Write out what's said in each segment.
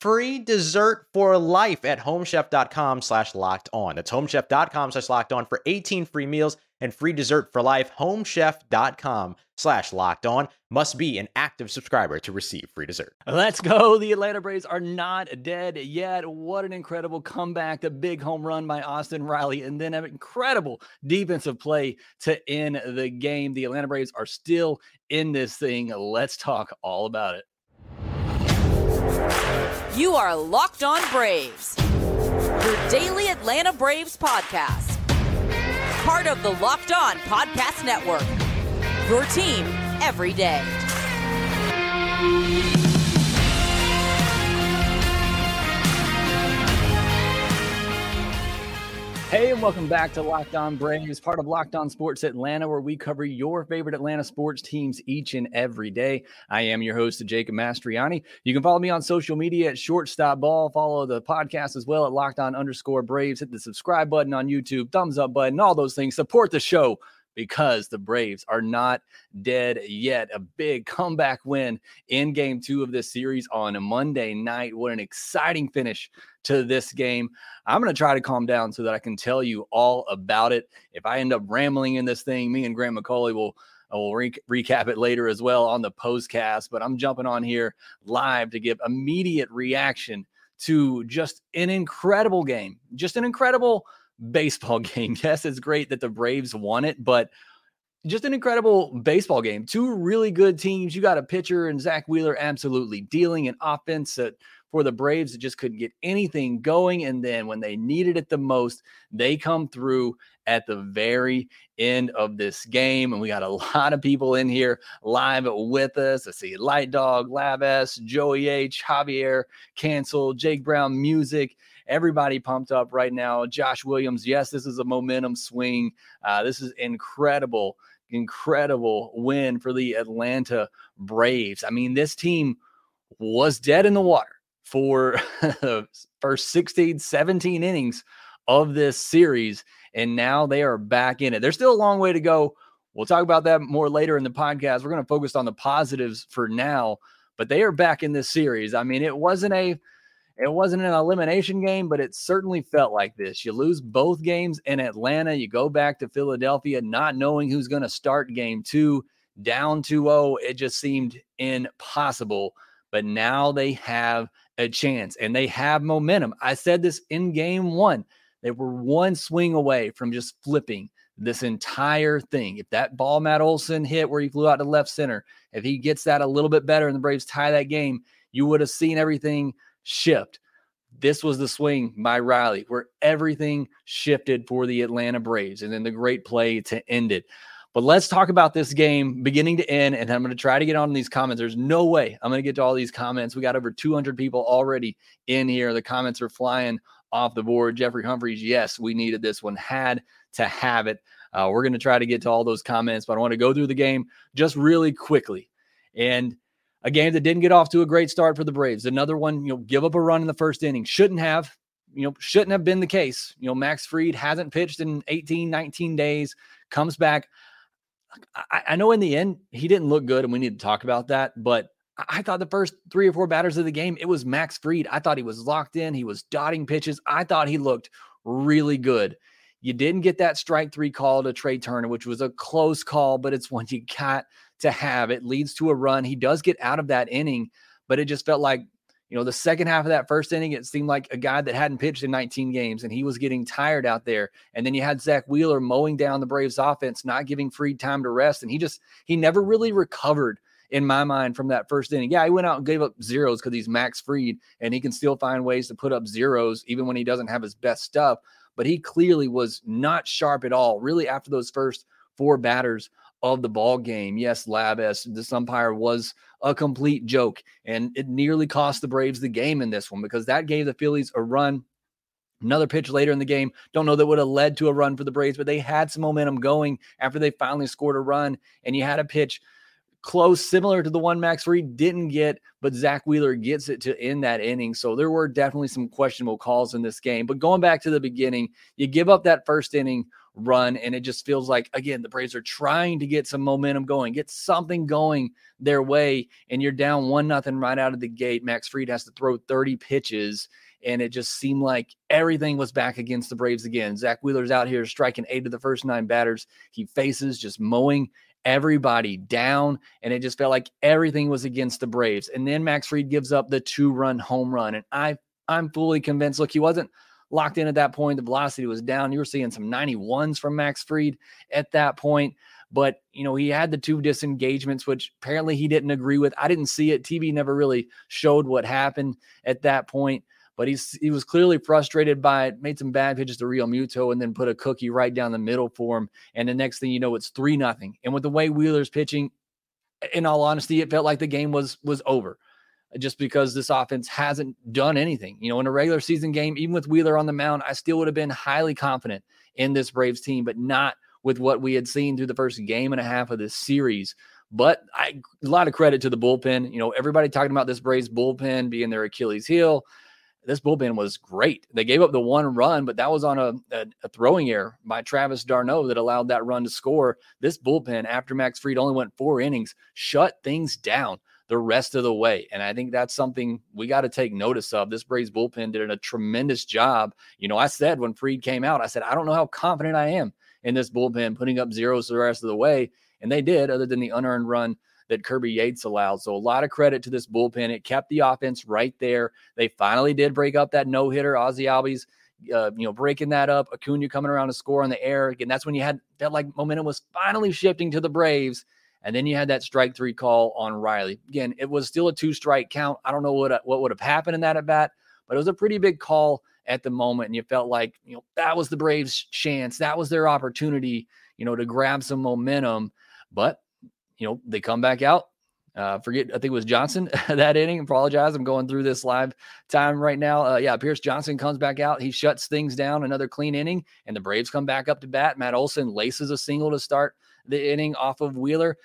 free dessert for life at homechef.com slash locked on. That's homechef.com slash locked on for 18 free meals and free dessert for life. Homechef.com slash locked on must be an active subscriber to receive free dessert. Let's go. The Atlanta Braves are not dead yet. What an incredible comeback. The big home run by Austin Riley and then an incredible defensive play to end the game. The Atlanta Braves are still in this thing. Let's talk all about it. You are Locked On Braves, your daily Atlanta Braves podcast. Part of the Locked On Podcast Network, your team every day. Hey, and welcome back to Locked On Braves, part of Locked On Sports Atlanta, where we cover your favorite Atlanta sports teams each and every day. I am your host, Jacob Mastroianni. You can follow me on social media at Shortstop Ball. Follow the podcast as well at Locked On underscore Braves. Hit the subscribe button on YouTube, thumbs up button, all those things. Support the show because the Braves are not dead yet. A big comeback win in game two of this series on a Monday night. What an exciting finish to this game. I'm going to try to calm down so that I can tell you all about it. If I end up rambling in this thing, me and Grant McAuley will. I will re- recap it later as well on the postcast, but I'm jumping on here live to give immediate reaction to just an incredible game, just an incredible baseball game. Yes, it's great that the Braves won it, but just an incredible baseball game. Two really good teams. You got a pitcher and Zack Wheeler absolutely dealing an offense that for the Braves that just couldn't get anything going. And then when they needed it the most, they come through at the very end of this game. And we got a lot of people in here live with us. I see Light Dog, Lab S, Joey H, Javier, Cancel, Jake Brown Music everybody pumped up right now. Josh Williams, yes, this is a momentum swing. Uh, this is incredible, incredible win for the Atlanta Braves. I mean, this team was dead in the water for the first 16, 17 innings of this series. And now they are back in it. There's still a long way to go. We'll talk about that more later in the podcast. We're going to focus on the positives for now, but they are back in this series. I mean, it wasn't a it wasn't an elimination game, but it certainly felt like this. You lose both games in Atlanta, you go back to Philadelphia not knowing who's going to start game 2, down 2-0. It just seemed impossible, but now they have a chance and they have momentum. I said this in game 1. They were one swing away from just flipping this entire thing. If that ball Matt Olson hit where he flew out to left center, if he gets that a little bit better and the Braves tie that game, you would have seen everything shift. this was the swing by Riley where everything shifted for the Atlanta Braves and then the great play to end it. But let's talk about this game beginning to end. And I'm going to try to get on these comments. There's no way I'm going to get to all these comments. We got over 200 people already in here. The comments are flying off the board. Jeffrey Humphreys, yes, we needed this one, had to have it. Uh, we're going to try to get to all those comments, but I want to go through the game just really quickly. And a game that didn't get off to a great start for the Braves. Another one, you know, give up a run in the first inning. Shouldn't have, you know, shouldn't have been the case. You know, Max Fried hasn't pitched in 18, 19 days, comes back. I, I know in the end, he didn't look good, and we need to talk about that. But I thought the first three or four batters of the game, it was Max Fried. I thought he was locked in. He was dotting pitches. I thought he looked really good. You didn't get that strike three call to Trey Turner, which was a close call, but it's one you got to have. It leads to a run. He does get out of that inning, but it just felt like, you know, the second half of that first inning, it seemed like a guy that hadn't pitched in 19 games and he was getting tired out there. And then you had Zack Wheeler mowing down the Braves offense, not giving Fried time to rest. And he just, he never really recovered in my mind from that first inning. Yeah, he went out and gave up zeros because he's Max Fried and he can still find ways to put up zeros even when he doesn't have his best stuff. But he clearly was not sharp at all, really, after those first four batters of the ball game. Yes, Labas, this umpire was a complete joke, and it nearly cost the Braves the game in this one because that gave the Phillies a run. Another pitch later in the game. Don't know that would have led to a run for the Braves, but they had some momentum going after they finally scored a run. And you had a pitch close, similar to the one Max Fried didn't get, but Zack Wheeler gets it to end that inning. So there were definitely some questionable calls in this game. But going back to the beginning, you give up that first inning run. And it just feels like, again, the Braves are trying to get some momentum going, get something going their way. And you're down one nothing right out of the gate. Max Fried has to throw 30 pitches. And it just seemed like everything was back against the Braves again. Zack Wheeler's out here striking eight of the first nine batters he faces, just mowing everybody down. And it just felt like everything was against the Braves. And then Max Fried gives up the two run home run. And I, I'm fully convinced. Look, he wasn't locked in at that point. The velocity was down. You were seeing some 91s from Max Fried at that point. But, you know, he had the two disengagements, which apparently he didn't agree with. I didn't see it. TV never really showed what happened at that point. But he's he was clearly frustrated by it, made some bad pitches to Realmuto, and then put a cookie right down the middle for him. And the next thing you know, it's three nothing. And with the way Wheeler's pitching, in all honesty, it felt like the game was was over just because this offense hasn't done anything. You know, in a regular season game, even with Wheeler on the mound, I still would have been highly confident in this Braves team, but not with what we had seen through the first game and a half of this series. But I, a lot of credit to the bullpen. You know, everybody talking about this Braves bullpen being their Achilles heel. This bullpen was great. They gave up the one run, but that was on a, a, a throwing error by Travis d'Arnaud that allowed that run to score. This bullpen, after Max Fried only went four innings, shut things down the rest of the way. And I think that's something we got to take notice of. This Braves bullpen did a tremendous job. You know, I said when Fried came out, I said, I don't know how confident I am in this bullpen putting up zeros the rest of the way. And they did, other than the unearned run that Kirby Yates allowed. So a lot of credit to this bullpen. It kept the offense right there. They finally did break up that no hitter. Ozzie Albies, uh, you know, breaking that up. Acuna coming around to score on the air. Again, that's when you had felt like momentum was finally shifting to the Braves. And then you had that strike three call on Riley. Again, it was still a two strike count. I don't know what uh, what would have happened in that at bat, but it was a pretty big call at the moment. And you felt like, you know, that was the Braves' chance. That was their opportunity, you know, to grab some momentum. But, you know, they come back out. Uh, forget, I think it was Johnson that inning. Apologize. I'm going through this live time right now. Uh, yeah, Pierce Johnson comes back out. He shuts things down, another clean inning, and the Braves come back up to bat. Matt Olson laces a single to start the inning off of Wheeler.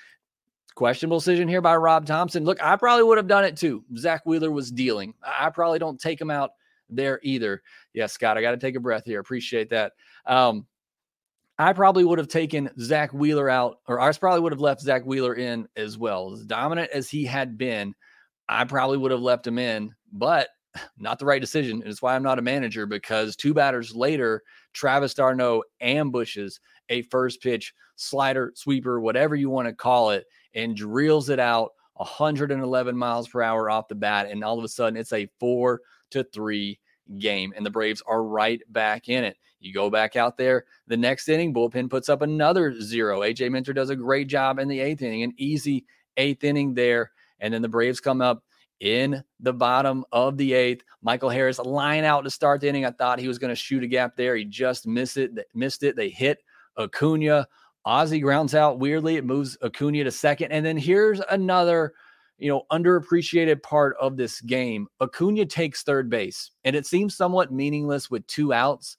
Questionable decision here by Rob Thomson. Look, I probably would have done it too. Zack Wheeler was dealing. I probably don't take him out there either. Yes, Scott, I got to take a breath here. Appreciate that. Um, I probably would have taken Zack Wheeler out, or I probably would have left Zack Wheeler in as well. As dominant as he had been, I probably would have left him in, but not the right decision. And it's why I'm not a manager because two batters later, Travis d'Arnaud ambushes a first pitch slider, sweeper, whatever you want to call it, and drills it out 111 miles per hour off the bat. And all of a sudden, it's a four to three game, and the Braves are right back in it. You go back out there, the next inning, bullpen puts up another zero. AJ Minter does a great job in the eighth inning, an easy eighth inning there. And then the Braves come up in the bottom of the eighth. Michael Harris line out to start the inning. I thought he was going to shoot a gap there. He just missed it. Missed it. They hit Acuna. Ozzie grounds out weirdly. It moves Acuna to second. And then here's another, you know, underappreciated part of this game. Acuna takes third base, and it seems somewhat meaningless with two outs.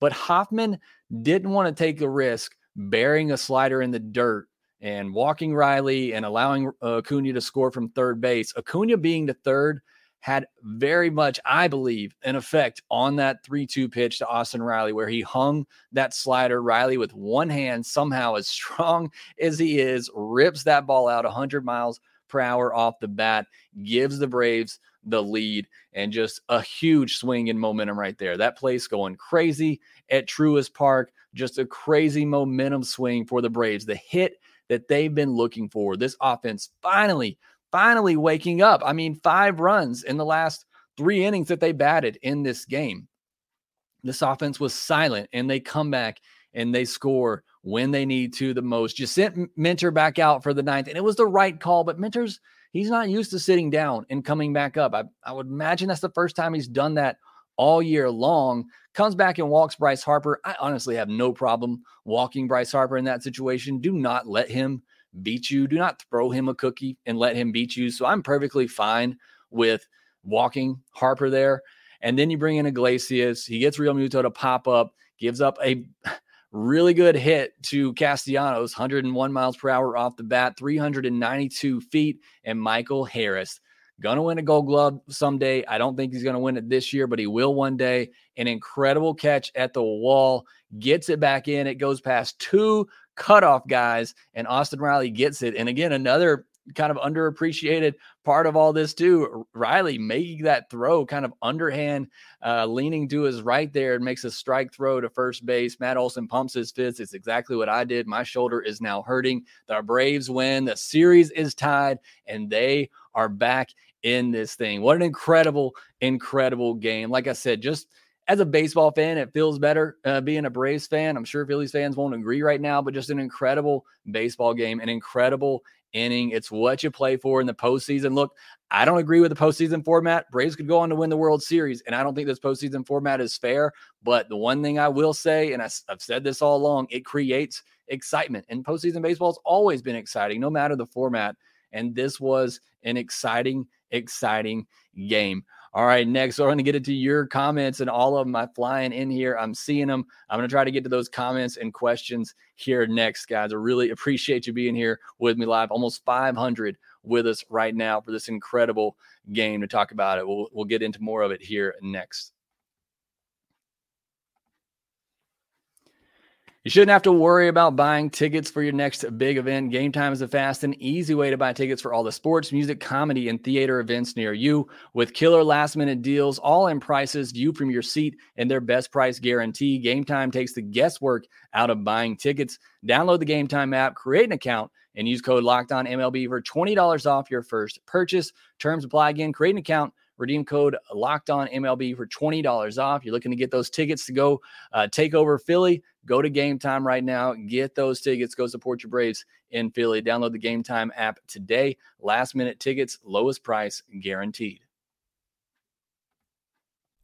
But Hoffman didn't want to take a risk burying a slider in the dirt and walking Riley and allowing uh, Acuna to score from third base. Acuna being the third had very much, I believe, an effect on that 3 2 pitch to Austin Riley, where he hung that slider. Riley, with one hand, somehow as strong as he is, rips that ball out 100 miles per hour off the bat, gives the Braves the lead, and just a huge swing in momentum right there. That place going crazy at Truist Park, just a crazy momentum swing for the Braves. The hit that they've been looking for. This offense finally finally waking up. I mean, five runs in the last three innings that they batted in this game. This offense was silent and they come back and they score when they need to the most. Just sent Minter back out for the ninth, and it was the right call, but Minter's he's not used to sitting down and coming back up. I, I would imagine that's the first time he's done that all year long. Comes back and walks Bryce Harper. I honestly have no problem walking Bryce Harper in that situation. Do not let him beat you. Do not throw him a cookie and let him beat you. So I'm perfectly fine with walking Harper there. And then you bring in Iglesias. He gets Realmuto to pop up, gives up a really good hit to Castellanos, 101 miles per hour off the bat, 392 feet. And Michael Harris, gonna win a gold glove someday. I don't think he's gonna win it this year, but he will one day. An incredible catch at the wall, gets it back in. It goes past two cutoff guys, and Austin Riley gets it. And again, another kind of underappreciated part of all this too. Riley making that throw, kind of underhand, uh, leaning to his right there, and makes a strike throw to first base. Matt Olson pumps his fist. It's exactly what I did. My shoulder is now hurting. The Braves win. The series is tied, and they are back in this thing. What an incredible, incredible game! Like I said, just as a baseball fan, it feels better uh, being a Braves fan. I'm sure Phillies fans won't agree right now, but just an incredible baseball game, an incredible inning. It's what you play for in the postseason. Look, I don't agree with the postseason format. Braves could go on to win the World Series, and I don't think this postseason format is fair. But the one thing I will say, and I, I've said this all along, it creates excitement. And postseason baseball has always been exciting, no matter the format. And this was an exciting, exciting game. All right, next, we're going to get into your comments and all of them. I'm flying in here. I'm seeing them. I'm going to try to get to those comments and questions here next, guys. I really appreciate you being here with me live. Almost 500 with us right now for this incredible game to talk about it. We'll, we'll get into more of it here next. You shouldn't have to worry about buying tickets for your next big event. Game Time is a fast and easy way to buy tickets for all the sports, music, comedy, and theater events near you with killer last minute deals, all in prices view from your seat and their best price guarantee. Game Time takes the guesswork out of buying tickets. Download the Game Time app, create an account, and use code Locked On MLB for $20 off your first purchase. Terms apply again. Create an account Redeem code locked on MLB for $20 off. You're looking to get those tickets to go uh, take over Philly. Go to game time right now. Get those tickets. Go support your Braves in Philly. Download the game time app today. Last minute tickets, lowest price guaranteed.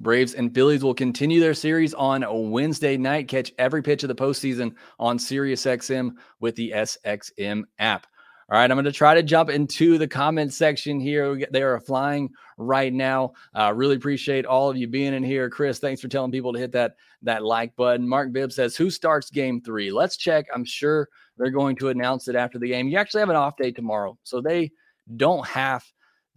Braves and Phillies will continue their series on Wednesday night. Catch every pitch of the postseason on SiriusXM with the SXM app. All right, I'm going to try to jump into the comment section here. They are flying right now. Uh, really appreciate all of you being in here. Chris, thanks for telling people to hit that that like button. Mark Bibb says, "Who starts Game Three? Let's check. I'm sure they're going to announce it after the game. You actually have an off day tomorrow, so they don't have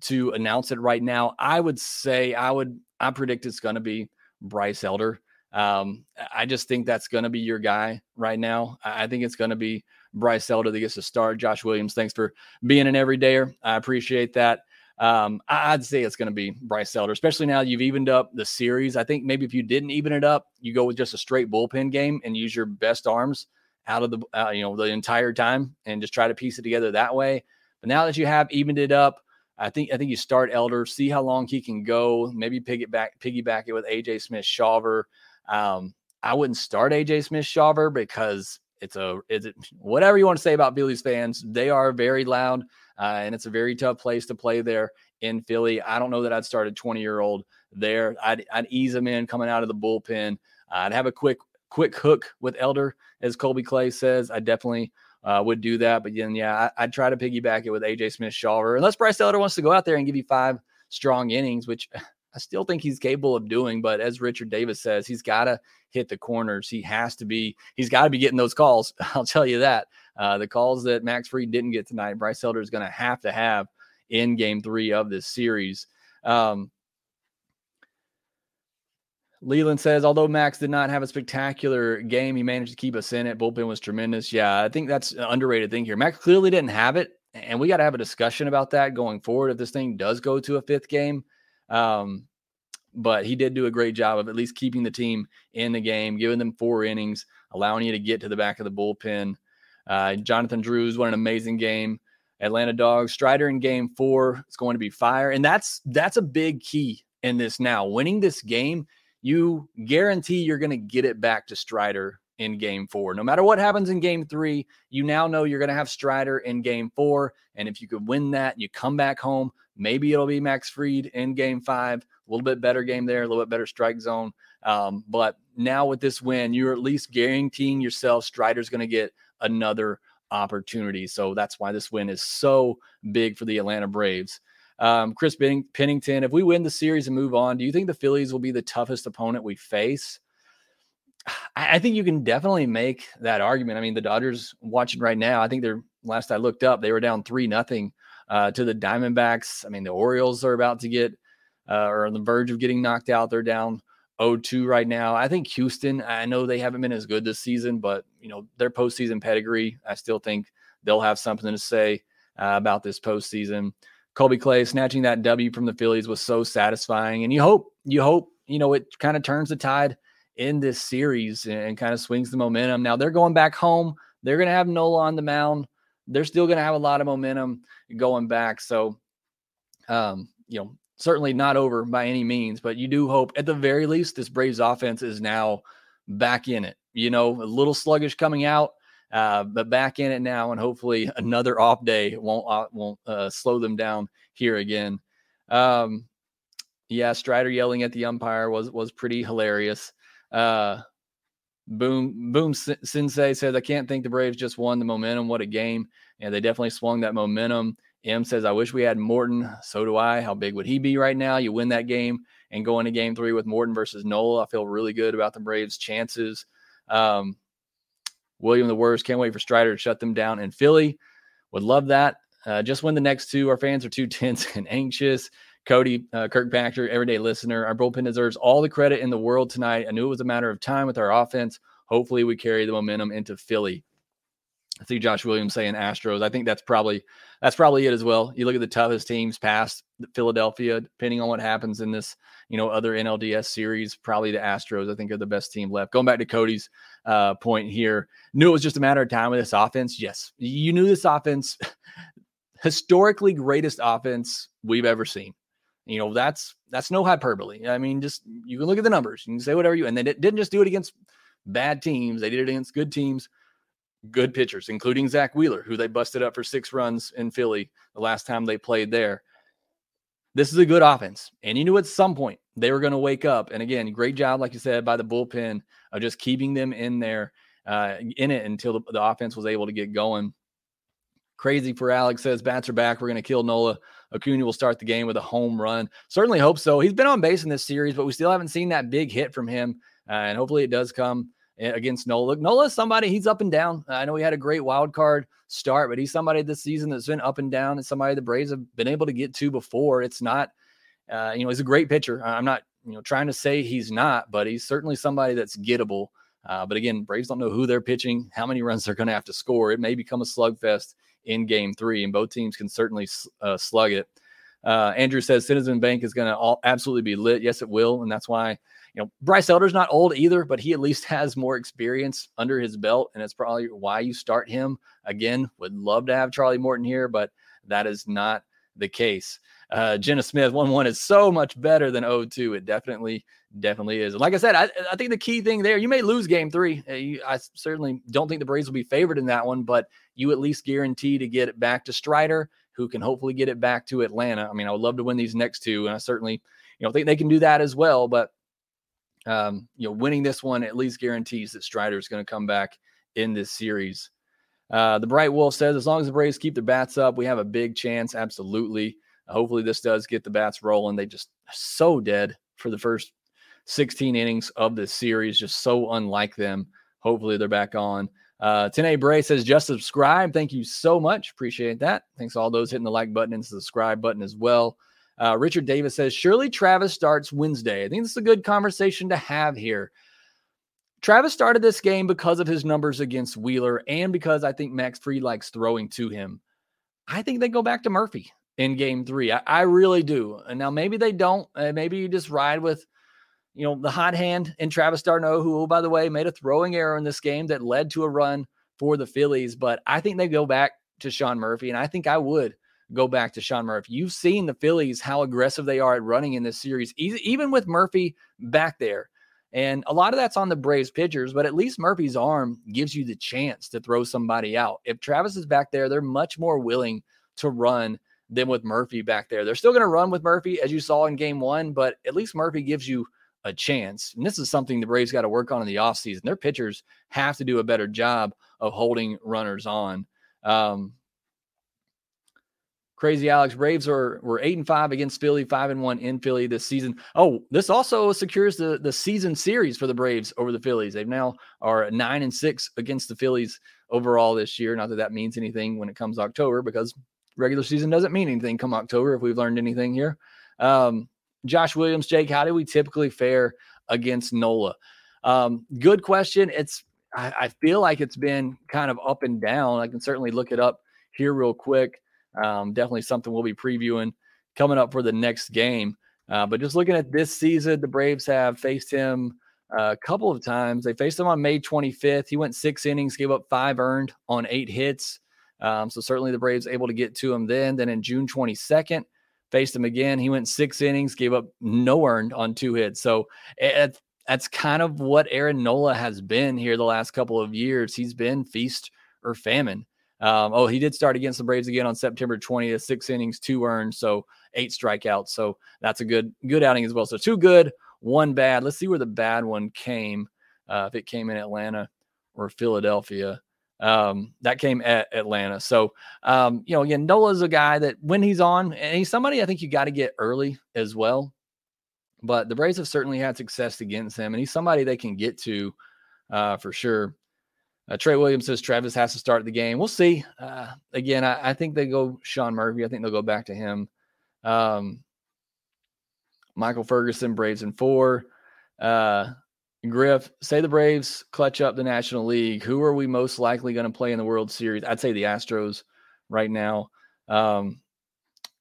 to announce it right now. I would say I would I predict it's going to be Bryce Elder. Um, I just think that's going to be your guy right now. I think it's going to be Bryce Elder that gets to start. Josh Williams, thanks for being an everydayer. I appreciate that. Um, I'd say it's going to be Bryce Elder, especially now you've evened up the series. I think maybe if you didn't even it up, you go with just a straight bullpen game and use your best arms out of the uh, you know the entire time and just try to piece it together that way. But now that you have evened it up, I think I think you start Elder, see how long he can go. Maybe pick it back, piggyback it with AJ Smith Shawver. Um, I wouldn't start AJ Smith Shawver because it's a is it whatever you want to say about Phillies fans. They are very loud, uh, and it's a very tough place to play there in Philly. I don't know that I'd start a 20 year old there. I'd, I'd ease him in coming out of the bullpen. I'd have a quick quick hook with Elder, as Colby Clay says. I definitely uh, would do that. But then, yeah, I, would try to piggyback it with AJ Smith Shawver, unless Bryce Elder wants to go out there and give you five strong innings, which I still think he's capable of doing. But as Richard Davis says, he's got to hit the corners. He has to be, he's got to be getting those calls. I'll tell you that. Uh, the calls that Max Fried didn't get tonight, Bryce Elder is going to have to have in game three of this series. Um, Leland says, although Max did not have a spectacular game, he managed to keep us in it. Bullpen was tremendous. Yeah, I think that's an underrated thing here. Max clearly didn't have it, and we got to have a discussion about that going forward if this thing does go to a fifth game. Um, but he did do a great job of at least keeping the team in the game, giving them four innings, allowing you to get to the back of the bullpen. Uh, Jonathan Drews, what an amazing game. Atlanta Dogs, Strider in game four It's going to be fire. And that's that's a big key in this now. Winning this game you guarantee you're going to get it back to Strider in game four. No matter what happens in game three, you now know you're going to have Strider in game four. And if you could win that, you come back home, maybe it'll be Max Fried in game five. A little bit better game there, a little bit better strike zone. Um, but now with this win, you're at least guaranteeing yourself Strider's going to get another opportunity. So that's why this win is so big for the Atlanta Braves. Um, Chris Pennington, if we win the series and move on, do you think the Phillies will be the toughest opponent we face? I think you can definitely make that argument. I mean, the Dodgers watching right now, I think they're last I looked up, they were down three nothing uh, to the Diamondbacks. I mean, the Orioles are about to get uh, or on the verge of getting knocked out. They're down 0-2 right now. I think Houston, I know they haven't been as good this season, but you know, their postseason pedigree, I still think they'll have something to say uh, about this postseason. Colby Clay snatching that W from the Phillies was so satisfying. And you hope, you hope, you know, it kind of turns the tide in this series and, and kind of swings the momentum. Now they're going back home. They're going to have Nola on the mound. They're still going to have a lot of momentum going back. So, um, you know, certainly not over by any means, but you do hope at the very least this Braves offense is now back in it. You know, a little sluggish coming out, uh, but back in it now, and hopefully another off day won't uh, won't uh, slow them down here again. Um, yeah, Strider yelling at the umpire was was pretty hilarious. Uh, Boom Boom Sensei says, "I can't think the Braves just won the momentum. What a game! And they definitely swung that momentum." M says, "I wish we had Morton. So do I. How big would he be right now? You win that game and go into Game Three with Morton versus Nola. I feel really good about the Braves' chances." Um, William the Worst. Can't wait for Strider to shut them down in Philly. Would love that. Uh, just when the next two. Our fans are too tense and anxious. Cody uh, Kirkpatrick, everyday listener. Our bullpen deserves all the credit in the world tonight. I knew it was a matter of time with our offense. Hopefully, we carry the momentum into Philly. I see Josh Williams saying Astros. I think that's probably that's probably it as well. You look at the toughest teams past Philadelphia, depending on what happens in this, you know, other NLDS series, probably the Astros. I think are the best team left. Going back to Cody's uh, point here, knew it was just a matter of time with this offense. Yes, you knew this offense, historically greatest offense we've ever seen. You know, that's that's no hyperbole. I mean, just you can look at the numbers. You can say whatever you, and they didn't just do it against bad teams. They did it against good teams good pitchers, including Zack Wheeler, who they busted up for six runs in Philly the last time they played there. This is a good offense. And you knew at some point they were going to wake up. And again, great job, like you said, by the bullpen of just keeping them in there, uh, in it until the, the offense was able to get going. Crazy for Alex says bats are back. We're going to kill Nola. Acuna will start the game with a home run. Certainly hope so. He's been on base in this series, but we still haven't seen that big hit from him. Uh, and hopefully it does come against Nola. Nola's somebody, he's up and down. I know he had a great wild card start, but he's somebody this season that's been up and down and somebody the Braves have been able to get to before. It's not, uh, you know, he's a great pitcher. I'm not, you know, trying to say he's not, but he's certainly somebody that's gettable. Uh, but again, Braves don't know who they're pitching, how many runs they're going to have to score. It may become a slugfest in game three, and both teams can certainly uh, slug it. Uh, Andrew says Citizen Bank is going to absolutely be lit. Yes, it will, and that's why you know Bryce Elder's not old either, but he at least has more experience under his belt, and it's probably why you start him again. Would love to have Charlie Morton here, but that is not the case. Uh, Jenna Smith, 1 1 is so much better than 0 2. It definitely, definitely is. And like I said, I, I think the key thing there, you may lose game three. Uh, I certainly don't think the Braves will be favored in that one, but you at least guarantee to get it back to Strider, who can hopefully get it back to Atlanta. I mean, I would love to win these next two, and I certainly, you know, think they can do that as well. But, um, you know, winning this one at least guarantees that Strider is going to come back in this series. Uh, the Bright Wolf says, as long as the Braves keep their bats up, we have a big chance. Absolutely. Hopefully, this does get the bats rolling. They just so dead for the first 16 innings of this series, just so unlike them. Hopefully, they're back on. Uh, Tene Bray says, just subscribe. Thank you so much. Appreciate that. Thanks all those hitting the like button and subscribe button as well. Uh, Richard Davis says, surely Travis starts Wednesday. I think this is a good conversation to have here. Travis started this game because of his numbers against Wheeler and because I think Max Fried likes throwing to him. I think they go back to Murphy in game three. I, I really do. And now maybe they don't. Uh, maybe you just ride with, you know, the hot hand and Travis d'Arnaud, who, oh, by the way, made a throwing error in this game that led to a run for the Phillies. But I think they go back to Sean Murphy. And I think I would go back to Sean Murphy. You've seen the Phillies, how aggressive they are at running in this series, even with Murphy back there. And a lot of that's on the Braves pitchers, but at least Murphy's arm gives you the chance to throw somebody out. If Travis is back there, they're much more willing to run than with Murphy back there. They're still going to run with Murphy, as you saw in game one, but at least Murphy gives you a chance. And this is something the Braves got to work on in the offseason. Their pitchers have to do a better job of holding runners on. Um, Crazy Alex Braves are were eight and five against Philly, five and one in Philly this season. Oh, this also secures the the season series for the Braves over the Phillies. They've now are nine and six against the Phillies overall this year. Not that that means anything when it comes October, because regular season doesn't mean anything come October. If we've learned anything here, um, Josh Williams, Jake, how do we typically fare against Nola? Um, good question. It's I, I feel like it's been kind of up and down. I can certainly look it up here real quick. Um, definitely something we'll be previewing coming up for the next game. Uh, but just looking at this season, the Braves have faced him a couple of times. They faced him on May 25th. He went six innings, gave up five earned on eight hits. Um, so certainly the Braves able to get to him then. Then in June 22nd, faced him again. He went six innings, gave up no earned on two hits. So it, that's kind of what Aaron Nola has been here the last couple of years. He's been feast or famine. Um, oh, he did start against the Braves again on September 20th, six innings, two earned, so eight strikeouts. So that's a good good outing as well. So two good, one bad. Let's see where the bad one came. Uh, if it came in Atlanta or Philadelphia. Um, that came at Atlanta. So, um, you know, again, Nola's a guy that when he's on, and he's somebody I think you got to get early as well. But the Braves have certainly had success against him, and he's somebody they can get to uh, for sure. Uh, Trey Williams says Travis has to start the game. We'll see. Uh, again, I, I, think they go Sean Murphy. I think they'll go back to him. Um, Michael Ferguson, Braves in four. Uh, Griff, say the Braves clutch up the National League. Who are we most likely going to play in the World Series? I'd say the Astros right now. Um,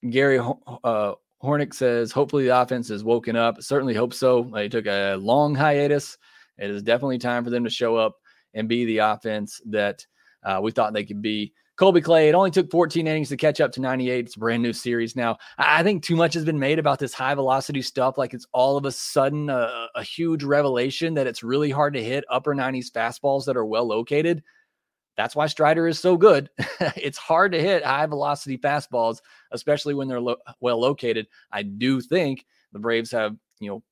Gary uh, Hornick says, hopefully the offense has woken up. Certainly hope so. They took a long hiatus. It is definitely time for them to show up and be the offense that uh, we thought they could be. Colby Clay, it only took 14 innings to catch up to 98. It's a brand new series now. I think too much has been made about this high velocity stuff. Like it's all of a sudden a, a huge revelation that it's really hard to hit upper 90s fastballs that are well located. That's why Strider is so good. it's hard to hit high velocity fastballs, especially when they're lo- well located. I do think the Braves have, you know,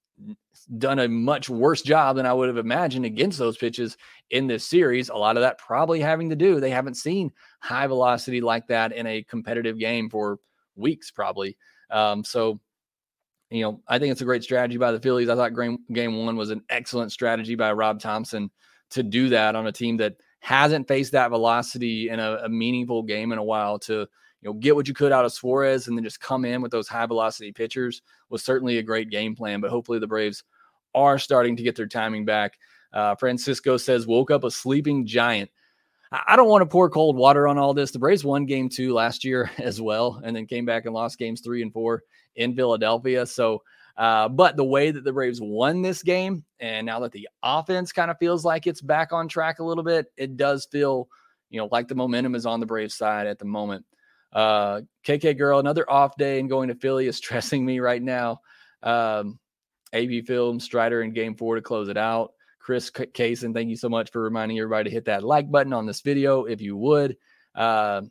done a much worse job than I would have imagined against those pitches in this series. A lot of that probably having to do, they haven't seen high velocity like that in a competitive game for weeks, probably. Um, so, you know, I think it's a great strategy by the Phillies. I thought game, game one was an excellent strategy by Rob Thomson to do that on a team that hasn't faced that velocity in a, a meaningful game in a while to you know, get what you could out of Suarez and then just come in with those high velocity pitchers was certainly a great game plan. But hopefully the Braves are starting to get their timing back. Uh, Francisco says, woke up a sleeping giant. I don't want to pour cold water on all this. The Braves won game two last year as well, and then came back and lost games three and four in Philadelphia. So, uh, but the way that the Braves won this game, and now that the offense kind of feels like it's back on track a little bit, it does feel, you know, like the momentum is on the Braves side at the moment. Uh, KK girl, another off day and going to Philly is stressing me right now. Um, AB Film Strider in game four to close it out. Chris Kaysen, thank you so much for reminding everybody to hit that like button on this video if you would. Uh,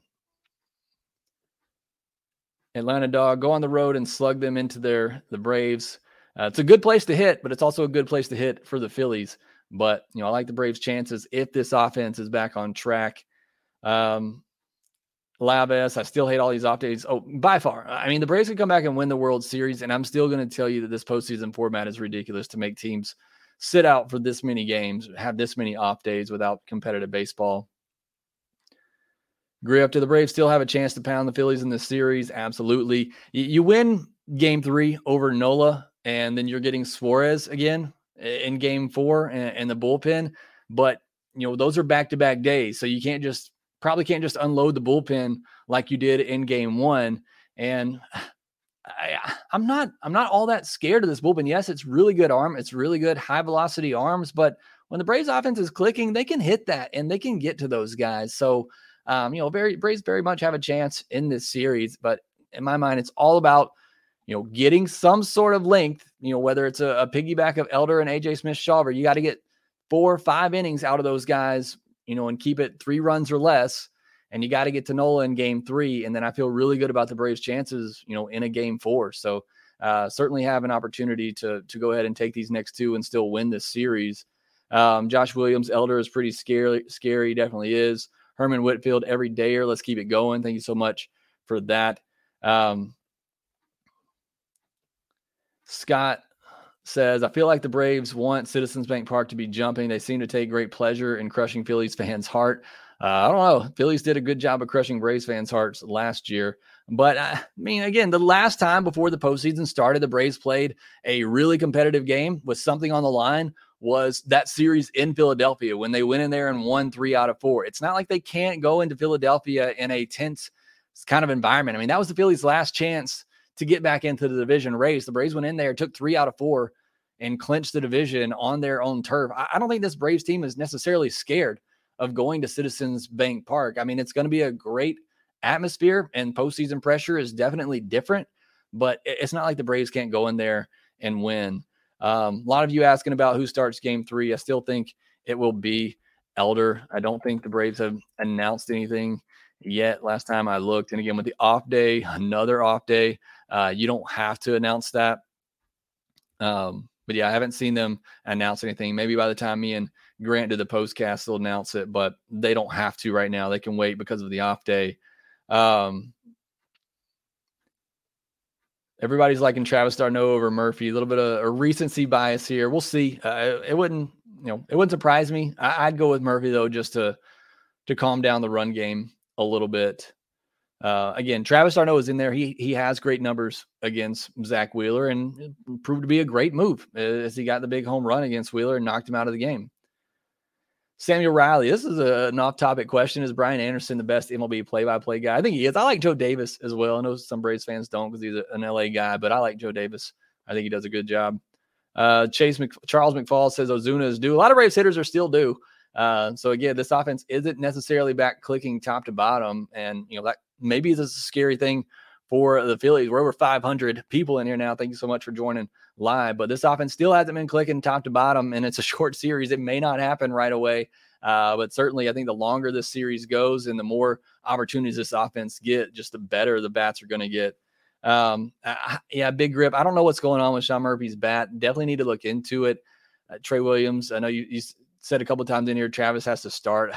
Atlanta Dog, go on the road and slug them into their the Braves. Uh, it's a good place to hit, but it's also a good place to hit for the Phillies. But you know, I like the Braves' chances if this offense is back on track. Um, Labes, I still hate all these days. Oh, by far. I mean, the Braves can come back and win the World Series, and I'm still going to tell you that this postseason format is ridiculous to make teams sit out for this many games, have this many off days without competitive baseball. Agree up to the Braves still have a chance to pound the Phillies in this series. Absolutely. You, win game three over Nola, and then you're getting Suarez again in game four and the bullpen. But, you know, those are back to back days. So you can't just, probably can't just unload the bullpen like you did in game one. And I, I'm not, I'm not all that scared of this bullpen. Yes, it's really good arm. It's really good high velocity arms. But when the Braves offense is clicking, they can hit that and they can get to those guys. So, um, you know, very Braves very much have a chance in this series, but in my mind, it's all about you know getting some sort of length. You know, whether it's a, a piggyback of Elder and AJ Smith Shawver, you got to get four or five innings out of those guys. You know, and keep it three runs or less. And you got to get to Nola in game three. And then I feel really good about the Braves' chances, you know, in a game four. So uh, certainly have an opportunity to to go ahead and take these next two and still win this series. Um, Josh Williams, Elder is pretty scary. Scary, definitely is. Herman Whitfield every dayer. Let's keep it going. Thank you so much for that. Um, Scott says, I feel like the Braves want Citizens Bank Park to be jumping. They seem to take great pleasure in crushing Phillies fans' heart. Uh, I don't know. Phillies did a good job of crushing Braves fans' hearts last year. But uh, I mean, again, the last time before the postseason started, the Braves played a really competitive game with something on the line was that series in Philadelphia when they went in there and won three out of four. It's not like they can't go into Philadelphia in a tense kind of environment. I mean, that was the Phillies' last chance to get back into the division race. The Braves went in there, took three out of four, and clinched the division on their own turf. I don't think this Braves team is necessarily scared of going to Citizens Bank Park. I mean, it's going to be a great atmosphere, and postseason pressure is definitely different, but it's not like the Braves can't go in there and win. Um, a lot of you asking about who starts game three. I still think it will be Elder. I don't think the Braves have announced anything yet. Last time I looked, and again with the off day, another off day, uh, you don't have to announce that. Um, but yeah, I haven't seen them announce anything. Maybe by the time me and Grant do the postcast, they'll announce it, but they don't have to right now. They can wait because of the off day. Um, Everybody's liking Travis d'Arnaud over Murphy. A little bit of a recency bias here. We'll see. Uh, it wouldn't, you know, it wouldn't surprise me. I, would go with Murphy though, just to to calm down the run game a little bit. Uh, again, Travis d'Arnaud is in there. He he has great numbers against Zack Wheeler and proved to be a great move as he got the big home run against Wheeler and knocked him out of the game. Samuel Riley. This is a, an off-topic question. Is Brian Anderson the best MLB play-by-play guy? I think he is. I like Joe Davis as well. I know some Braves fans don't because he's a, an LA guy, but I like Joe Davis. I think he does a good job. Uh, Chase Mc, Charles McFall says Ozuna is due. A lot of Braves hitters are still due. Uh, so again, this offense isn't necessarily back clicking top to bottom, and you know that maybe this is a scary thing for the Phillies. We're over 500 people in here now. Thank you so much for joining live. But this offense still hasn't been clicking top to bottom, and it's a short series. It may not happen right away. Uh, but certainly, I think the longer this series goes and the more opportunities this offense get, just the better the bats are going to get. Um, I, yeah, big grip. I don't know what's going on with Sean Murphy's bat. Definitely need to look into it. Uh, Trey Williams, I know you, you said a couple times in here, Travis has to start.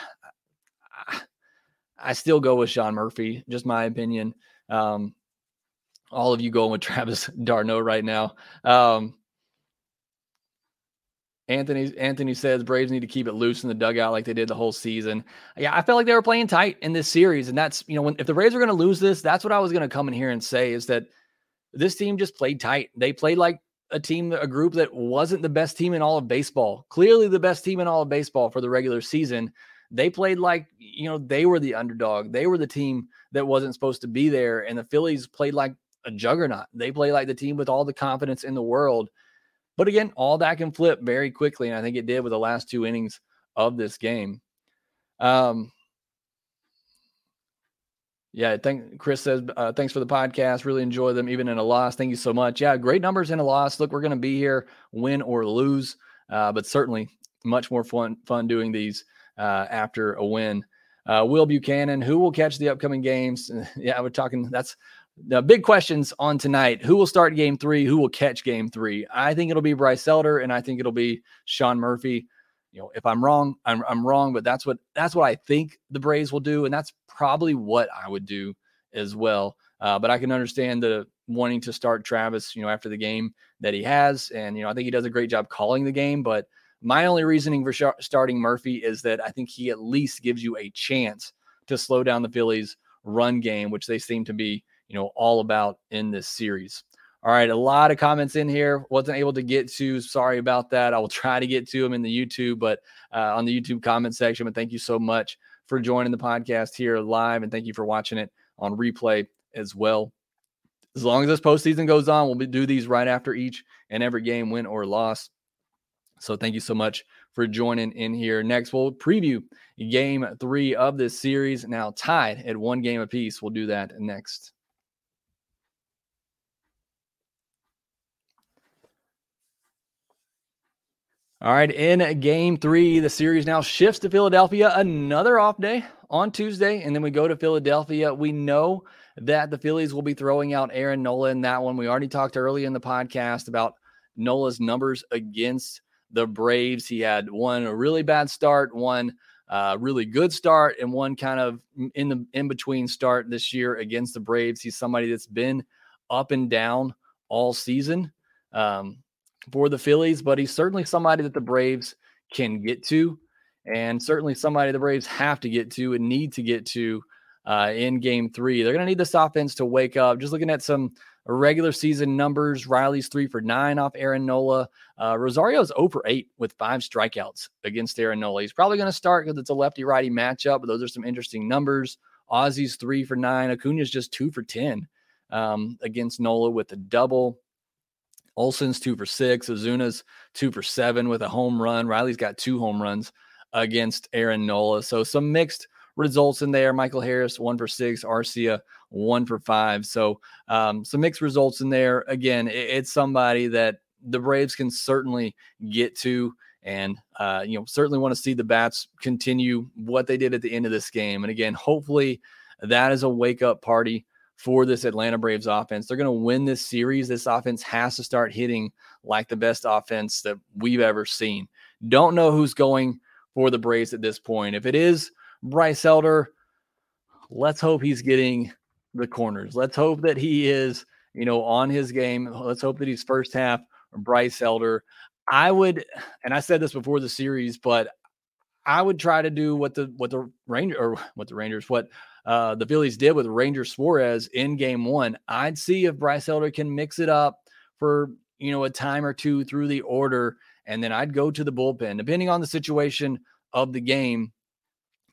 I still go with Sean Murphy, just my opinion. Um, all of you going with Travis d'Arnaud right now. Um, Anthony Anthony says Braves need to keep it loose in the dugout like they did the whole season. Yeah, I felt like they were playing tight in this series, and that's you know when if the Braves are going to lose this, that's what I was going to come in here and say is that this team just played tight. They played like a team, a group that wasn't the best team in all of baseball. Clearly, the best team in all of baseball for the regular season. They played like, you know, they were the underdog. They were the team that wasn't supposed to be there. And the Phillies played like a juggernaut. They play like the team with all the confidence in the world. But again, all that can flip very quickly. And I think it did with the last two innings of this game. Um, yeah, thank Chris says uh, thanks for the podcast. Really enjoy them even in a loss. Thank you so much. Yeah, great numbers in a loss. Look, we're going to be here, win or lose, uh, but certainly much more fun fun doing these uh, after a win. Uh, Will Buchanan, who will catch the upcoming games? yeah, we're talking. That's the big questions on tonight. Who will start game three? Who will catch game three? I think it'll be Bryce Elder, and I think it'll be Sean Murphy you know, if I'm wrong, I'm, I'm wrong, but that's what that's what I think the Braves will do, and that's probably what I would do as well. Uh, but I can understand the wanting to start Travis, you know, after the game that he has, and you know, I think he does a great job calling the game. But my only reasoning for sh- starting Murphy is that I think he at least gives you a chance to slow down the Phillies' run game, which they seem to be, you know, all about in this series. All right, a lot of comments in here. Wasn't able to get to. Sorry about that. I will try to get to them in the YouTube, but uh, on the YouTube comment section. But thank you so much for joining the podcast here live, and thank you for watching it on replay as well. As long as this postseason goes on, we'll do these right after each and every game, win or loss. So thank you so much for joining in here. Next, we'll preview game three of this series. Now tied at one game apiece. We'll do that next. All right, in game three, the series now shifts to Philadelphia. Another off day on Tuesday, and then we go to Philadelphia. We know that the Phillies will be throwing out Aaron Nola in that one. We already talked early in the podcast about Nola's numbers against the Braves. He had one a really bad start, one uh, really good start, and one kind of in the in between start this year against the Braves. He's somebody that's been up and down all season. Um, for the Phillies, but he's certainly somebody that the Braves can get to, and certainly somebody the Braves have to get to and need to get to uh, in game three. They're going to need this offense to wake up. Just looking at some regular season numbers, Riley's three for nine off Aaron Nola. Uh, Rosario's 0 for 8 with five strikeouts against Aaron Nola. He's probably going to start because it's a lefty righty matchup, but those are some interesting numbers. Ozzie's three for nine. Acuna's just two for 10 um, against Nola with a double. Olson's two for six. Ozuna's two for seven with a home run. Riley's got two home runs against Aaron Nola. So some mixed results in there. Michael Harris, one for six. Arcia, one for five. So um, some mixed results in there. Again, it, it's somebody that the Braves can certainly get to. And, uh, you know, certainly want to see the Bats continue what they did at the end of this game. And again, hopefully that is a wake up party for this Atlanta Braves offense. They're going to win this series. This offense has to start hitting like the best offense that we've ever seen. Don't know who's going for the Braves at this point. If it is Bryce Elder, let's hope he's getting the corners. Let's hope that he is, you know, on his game. Let's hope that he's first half Bryce Elder. I would, and I said this before the series, but I would try to do what the what the Ranger or what the Rangers, what uh, the Phillies did with Ranger Suarez in game one. I'd see if Bryce Elder can mix it up for, you know, a time or two through the order. And then I'd go to the bullpen. Depending on the situation of the game,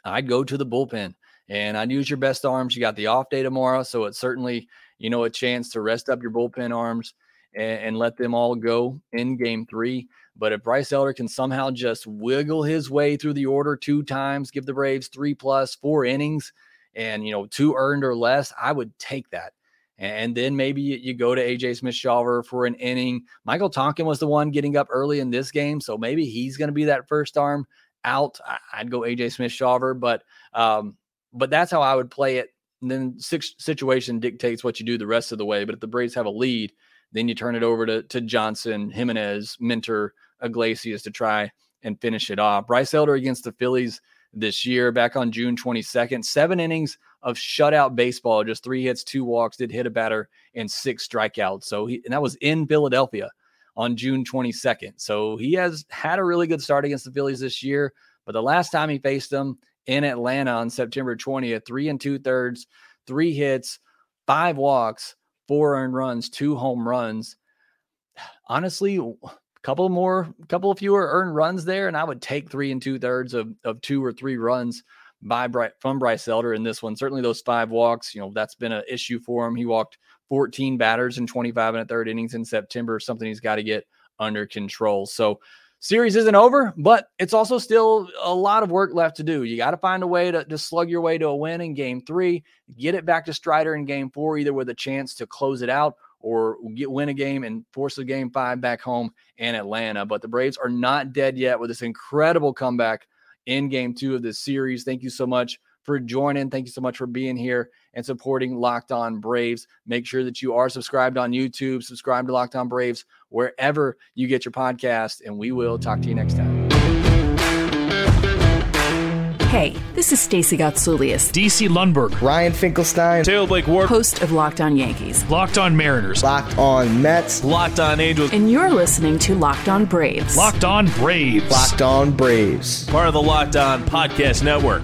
I'd go to the bullpen and I'd use your best arms. You got the off day tomorrow. So it's certainly, you know, a chance to rest up your bullpen arms and, and let them all go in game three. But if Bryce Elder can somehow just wiggle his way through the order two times, give the Braves three plus four innings, and you know two earned or less, I would take that. And then maybe you go to AJ Smith Shawver for an inning. Michael Tonkin was the one getting up early in this game, so maybe he's going to be that first arm out. I'd go AJ Smith Shawver, but um, but that's how I would play it. And then six situation dictates what you do the rest of the way. But if the Braves have a lead, then you turn it over to to Johnson, Jimenez, Minter, Iglesias to try and finish it off. Bryce Elder against the Phillies this year back on June 22nd. Seven innings of shutout baseball, just three hits, two walks, did hit a batter and six strikeouts. So he, and that was in Philadelphia on June 22nd. So he has had a really good start against the Phillies this year. But the last time he faced them in Atlanta on September 20th, three and two thirds, three hits, five walks, four earned runs, two home runs. Honestly, a couple more, a couple fewer earned runs there, and I would take three and two thirds of, of two or three runs by Bryce, from Bryce Elder in this one. Certainly those five walks, you know, that's been an issue for him. He walked 14 batters in 25 and a third innings in September, something he's got to get under control. So series isn't over, but it's also still a lot of work left to do. You got to find a way to, to slug your way to a win in game three, get it back to Strider in game four, either with a chance to close it out or get win a game and force the game five back home in Atlanta. But the Braves are not dead yet with this incredible comeback in game two of this series. Thank you so much for joining. Thank you so much for being here and supporting Locked On Braves. Make sure that you are subscribed on YouTube, subscribe to Locked On Braves wherever you get your podcast, and we will talk to you next time. Hey, this is Stacey Gotsoulias, DC Lundberg, Ryan Finkelstein, Taylor Blake Ward, host of Locked On Yankees, Locked On Mariners, Locked On Mets, Locked On Angels, and you're listening to Locked On Braves. Locked On Braves, Locked On Braves, part of the Locked On Podcast Network.